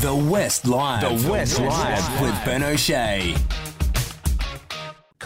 The West Live. The West Live with Ben O'Shea.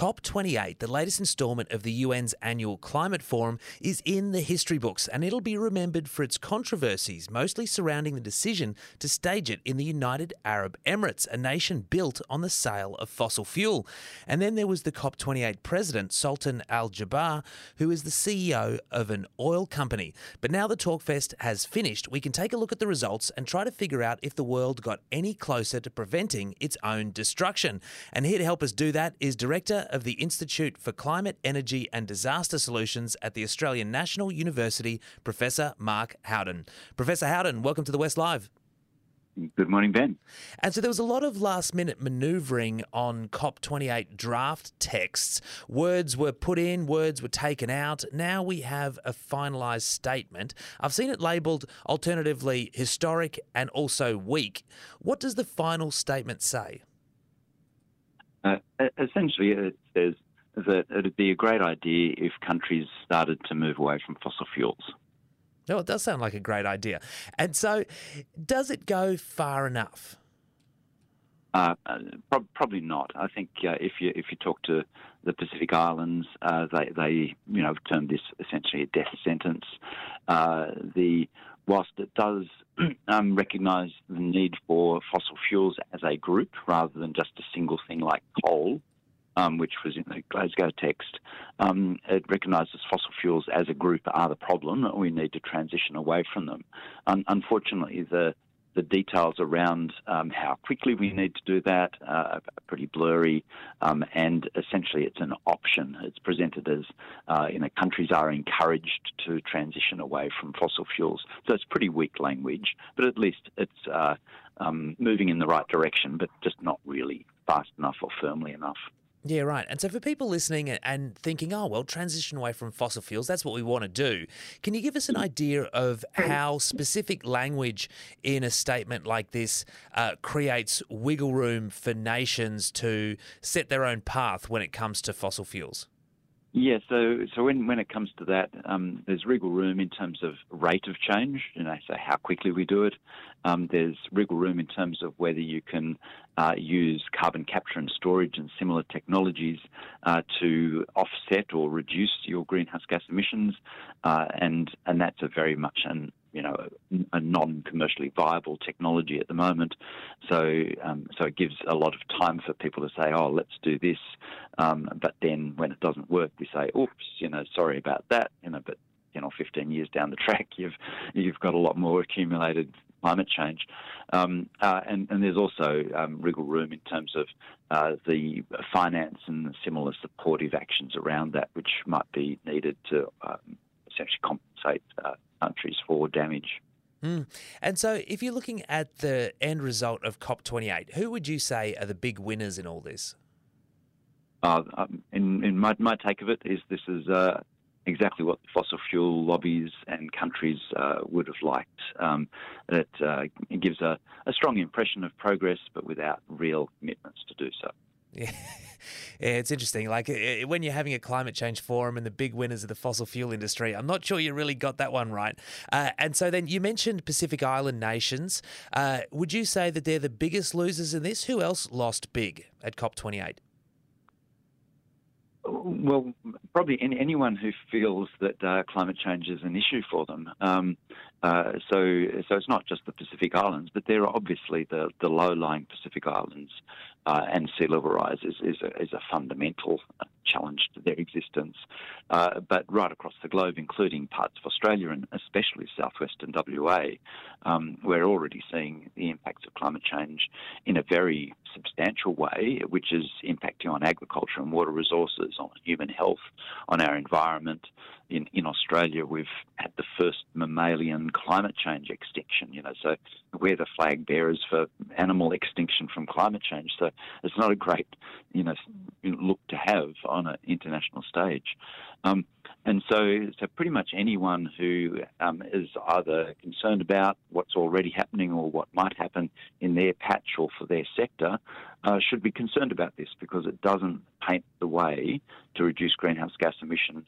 COP28, the latest instalment of the UN's annual climate forum, is in the history books and it'll be remembered for its controversies, mostly surrounding the decision to stage it in the United Arab Emirates, a nation built on the sale of fossil fuel. And then there was the COP28 president, Sultan Al Jaber, who is the CEO of an oil company. But now the Talkfest has finished, we can take a look at the results and try to figure out if the world got any closer to preventing its own destruction. And here to help us do that is Director of the Institute for Climate, Energy and Disaster Solutions at the Australian National University, Professor Mark Howden. Professor Howden, welcome to the West Live. Good morning, Ben. And so there was a lot of last minute manoeuvring on COP28 draft texts. Words were put in, words were taken out. Now we have a finalised statement. I've seen it labelled alternatively historic and also weak. What does the final statement say? Uh, essentially, it says that it'd be a great idea if countries started to move away from fossil fuels. No, it does sound like a great idea. And so, does it go far enough? Uh, uh pro- probably not. I think uh, if you if you talk to the Pacific Islands, uh, they they you know termed this essentially a death sentence. Uh, the whilst it does um, recognise the need for fossil fuels as a group rather than just a single thing like coal, um, which was in the Glasgow text, um, it recognises fossil fuels as a group are the problem. And we need to transition away from them. Unfortunately, the the details around um, how quickly we need to do that uh, are pretty blurry, um, and essentially it's an option. It's presented as uh, you know countries are encouraged to transition away from fossil fuels. So it's pretty weak language, but at least it's uh, um, moving in the right direction, but just not really fast enough or firmly enough. Yeah, right. And so for people listening and thinking, oh, well, transition away from fossil fuels, that's what we want to do. Can you give us an idea of how specific language in a statement like this uh, creates wiggle room for nations to set their own path when it comes to fossil fuels? Yeah, so so when, when it comes to that, um, there's wriggle room in terms of rate of change, you know, so how quickly we do it. Um, there's wriggle room in terms of whether you can uh, use carbon capture and storage and similar technologies uh, to offset or reduce your greenhouse gas emissions, uh, and and that's a very much an you know, a, non-commercially viable technology at the moment. So, um, so it gives a lot of time for people to say, "Oh, let's do this," um, but then when it doesn't work, we say, "Oops, you know, sorry about that," you know, but you know, 15 years down the track, you've you've got a lot more accumulated climate change, um, uh, and, and there's also um, wriggle room in terms of uh, the finance and similar supportive actions around that, which might be needed to um, essentially compensate uh, countries for damage. Mm. And so, if you're looking at the end result of COP28, who would you say are the big winners in all this? Uh, um, in, in my, my, take of it is this is uh, exactly what fossil fuel lobbies and countries uh, would have liked. Um, it, uh, it gives a, a strong impression of progress, but without real commitments to do so. Yeah. it's interesting. Like when you're having a climate change forum and the big winners of the fossil fuel industry, I'm not sure you really got that one right. Uh, and so then you mentioned Pacific Island nations. Uh, would you say that they're the biggest losers in this? Who else lost big at COP28? Well, probably anyone who feels that uh, climate change is an issue for them. Um, uh, so, so it's not just the Pacific Islands, but there are obviously the, the low-lying Pacific Islands, uh, and sea level rise is, is, a, is a fundamental challenge to their existence. Uh, but right across the globe, including parts of Australia and especially southwestern WA, um, we're already seeing the impacts of climate change in a very substantial way, which is impacting on agriculture and water resources, on human health, on our environment. In, in Australia, we've had the first mammalian climate change extinction, you know, so we're the flag bearers for animal extinction from climate change. So it's not a great, you know, look to have on an international stage. Um, and so, so pretty much anyone who um, is either concerned about what's already happening or what might happen in their patch or for their sector uh, should be concerned about this because it doesn't paint the way to reduce greenhouse gas emissions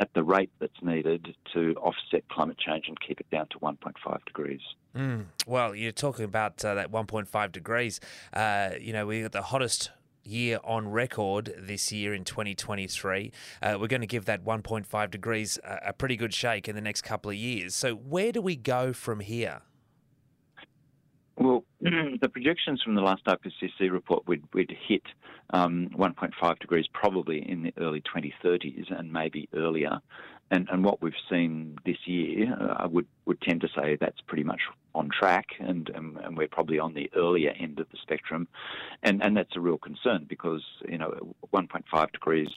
at the rate that's needed to offset climate change and keep it down to 1.5 degrees. Mm. Well, you're talking about uh, that 1.5 degrees. Uh, you know, we got the hottest year on record this year in 2023. Uh, we're going to give that 1.5 degrees a, a, pretty good shake in the next couple of years. So, where do we go from here? Well, the projections from the last IPCC report would would hit um, 1.5 degrees probably in the early 2030s and maybe earlier. And, and what we've seen this year, uh, I would, would tend to say that's pretty much on track, and, and, and, we're probably on the earlier end of the spectrum, and and that's a real concern because you know 1.5 degrees,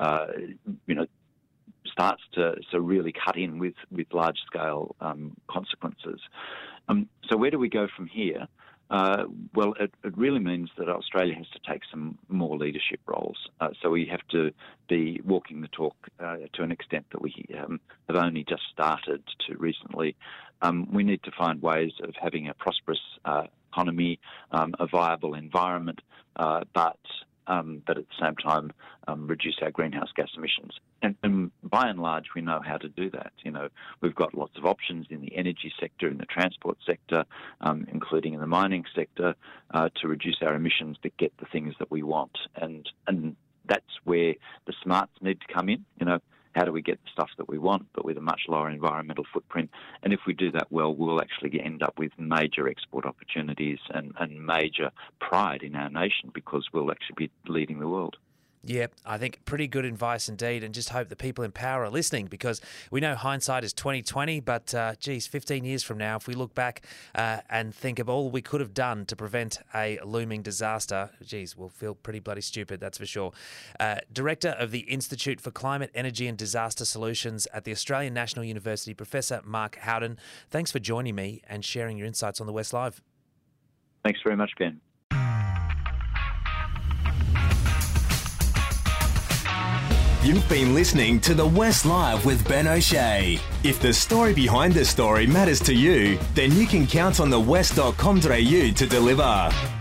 uh, you know, starts to, to really cut in with, with large scale um, consequences. Um, so, where do we go from here? Uh, well, it, it, really means that Australia has to take some more leadership roles. Uh, so we have to be walking the talk uh, to an extent that we um, have only just started to recently. Um, we need to find ways of having a prosperous uh, economy, um, a viable environment, uh, but um, but at the same time um, reduce our greenhouse gas emissions. And, and, by and large, we know how to do that. You know, we've got lots of options in the energy sector, in the transport sector, um, including in the mining sector, uh, to reduce our emissions but get the things that we want. And and that's where the smarts need to come in. You know, how do we get the stuff that we want, but with a much lower environmental footprint? And if we do that well, we'll actually end up with major export opportunities and, and major pride in our nation because we'll actually be leading the world. Yeah, I think pretty good advice indeed, and just hope the people in power are listening because we know hindsight is twenty twenty. But uh, geez, fifteen years from now, if we look back uh, and think of all we could have done to prevent a looming disaster, geez, we'll feel pretty bloody stupid. That's for sure. Uh, Director of the Institute for Climate, Energy and Disaster Solutions at the Australian National University, Professor Mark Howden. Thanks for joining me and sharing your insights on the West Live. Thanks very much, Ben. You've been listening to The West Live with Ben O'Shea. If the story behind the story matters to you, then you can count on thewest.com.au to deliver.